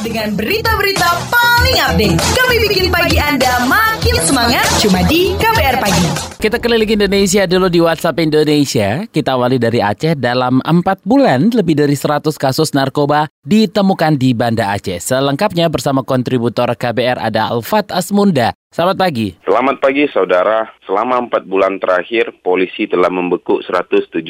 Dengan berita-berita paling update, kami bikin pagi Anda makin semangat cuma di KBR Pagi. Kita keliling Indonesia dulu di WhatsApp Indonesia. Kita awali dari Aceh. Dalam 4 bulan, lebih dari 100 kasus narkoba ditemukan di Banda Aceh. Selengkapnya bersama kontributor KBR ada Alfat Asmunda. Selamat pagi. Selamat pagi saudara. Selama empat bulan terakhir, polisi telah membekuk 173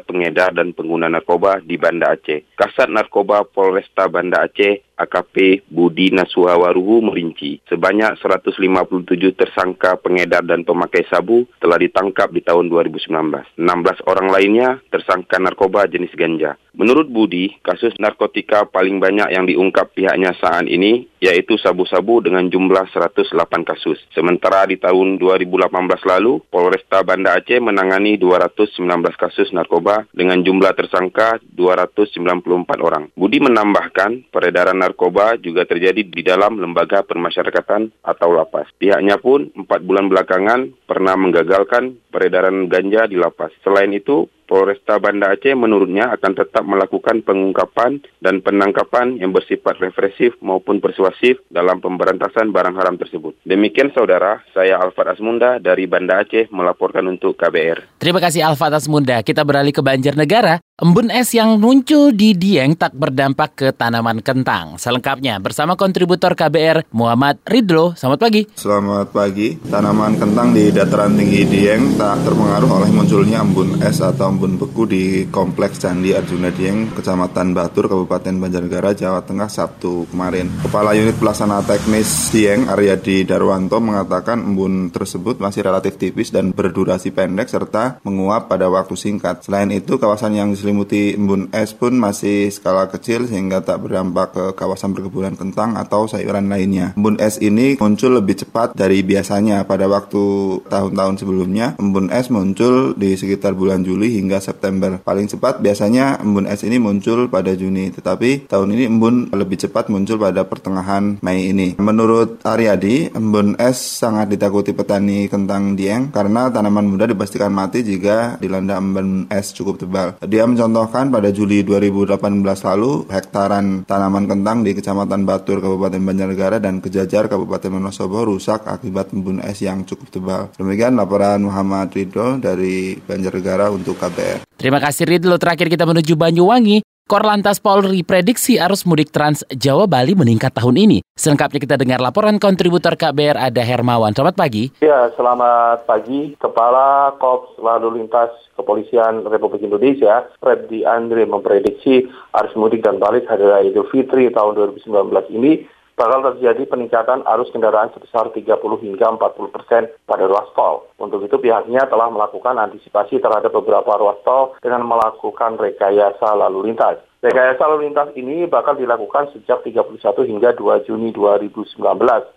pengedar dan pengguna narkoba di Banda Aceh. Kasat Narkoba Polresta Banda Aceh AKP Budi Nasuhawaruhu merinci sebanyak 157 tersangka pengedar dan pemakai sabu telah ditangkap di tahun 2019. 16 orang lainnya tersangka narkoba jenis ganja. Menurut Budi, kasus narkotika paling banyak yang diungkap pihaknya saat ini yaitu sabu-sabu dengan jumlah 108 kasus. Sementara di tahun 2018 lalu, Polresta Banda Aceh menangani 219 kasus narkoba dengan jumlah tersangka 294 orang. Budi menambahkan, peredaran narkoba juga terjadi di dalam lembaga permasyarakatan atau lapas. Pihaknya pun empat bulan belakangan pernah menggagalkan peredaran ganja di lapas. Selain itu, Polresta Banda Aceh menurutnya akan tetap melakukan pengungkapan dan penangkapan yang bersifat represif maupun persuasif dalam pemberantasan barang haram tersebut. Demikian saudara, saya Alfat Asmunda dari Banda Aceh melaporkan untuk KBR. Terima kasih Alfat Asmunda. Kita beralih ke Banjarnegara. Embun es yang muncul di Dieng tak berdampak ke tanaman kentang. Selengkapnya bersama kontributor KBR Muhammad Ridlo. Selamat pagi. Selamat pagi. Tanaman kentang di dataran tinggi Dieng tak terpengaruh oleh munculnya embun es atau embun beku di Kompleks Candi Arjuna Dieng, Kecamatan Batur, Kabupaten Banjarnegara, Jawa Tengah, Sabtu kemarin. Kepala Unit Pelaksana Teknis Dieng, Aryadi Darwanto, mengatakan embun tersebut masih relatif tipis dan berdurasi pendek serta menguap pada waktu singkat. Selain itu, kawasan yang diselimuti embun es pun masih skala kecil sehingga tak berdampak ke kawasan perkebunan kentang atau sayuran lainnya. Embun es ini muncul lebih cepat dari biasanya pada waktu tahun-tahun sebelumnya. Embun es muncul di sekitar bulan Juli hingga September. Paling cepat biasanya embun es ini muncul pada Juni, tetapi tahun ini embun lebih cepat muncul pada pertengahan Mei ini. Menurut Aryadi, embun es sangat ditakuti petani kentang Dieng karena tanaman muda dipastikan mati jika dilanda embun es cukup tebal. Dia mencontohkan pada Juli 2018 lalu, hektaran tanaman kentang di Kecamatan Batur, Kabupaten Banjarnegara dan Kejajar, Kabupaten Wonosobo rusak akibat embun es yang cukup tebal. Demikian laporan Muhammad Ridho dari Banjarnegara untuk KBR. Terima kasih Ridlo. Terakhir kita menuju Banyuwangi. Korlantas Polri prediksi arus mudik Trans Jawa Bali meningkat tahun ini. Selengkapnya kita dengar laporan kontributor KBR ada Hermawan. Selamat pagi. Ya, selamat pagi. Kepala Korps Lalu Lintas Kepolisian Republik Indonesia, Reddy Andre memprediksi arus mudik dan balik hari Idul Fitri tahun 2019 ini bakal terjadi peningkatan arus kendaraan sebesar 30 hingga 40 persen pada ruas tol. Untuk itu pihaknya telah melakukan antisipasi terhadap beberapa ruas tol dengan melakukan rekayasa lalu lintas. Rekayasa lalu lintas ini bakal dilakukan sejak 31 hingga 2 Juni 2019.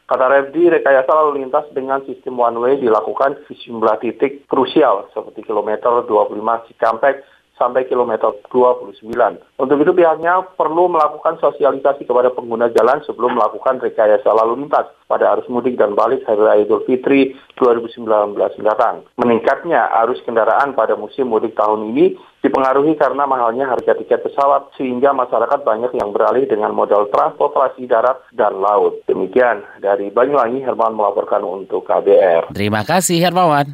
Kata Refdi, rekayasa lalu lintas dengan sistem one way dilakukan di sejumlah titik krusial seperti kilometer 25 Cikampek sampai kilometer 29. Untuk itu pihaknya perlu melakukan sosialisasi kepada pengguna jalan sebelum melakukan rekayasa lalu lintas pada arus mudik dan balik Hari Raya Idul Fitri 2019 mendatang. Meningkatnya arus kendaraan pada musim mudik tahun ini dipengaruhi karena mahalnya harga tiket pesawat sehingga masyarakat banyak yang beralih dengan modal transportasi darat dan laut. Demikian dari Banyuwangi Herman melaporkan untuk KBR. Terima kasih Hermawan.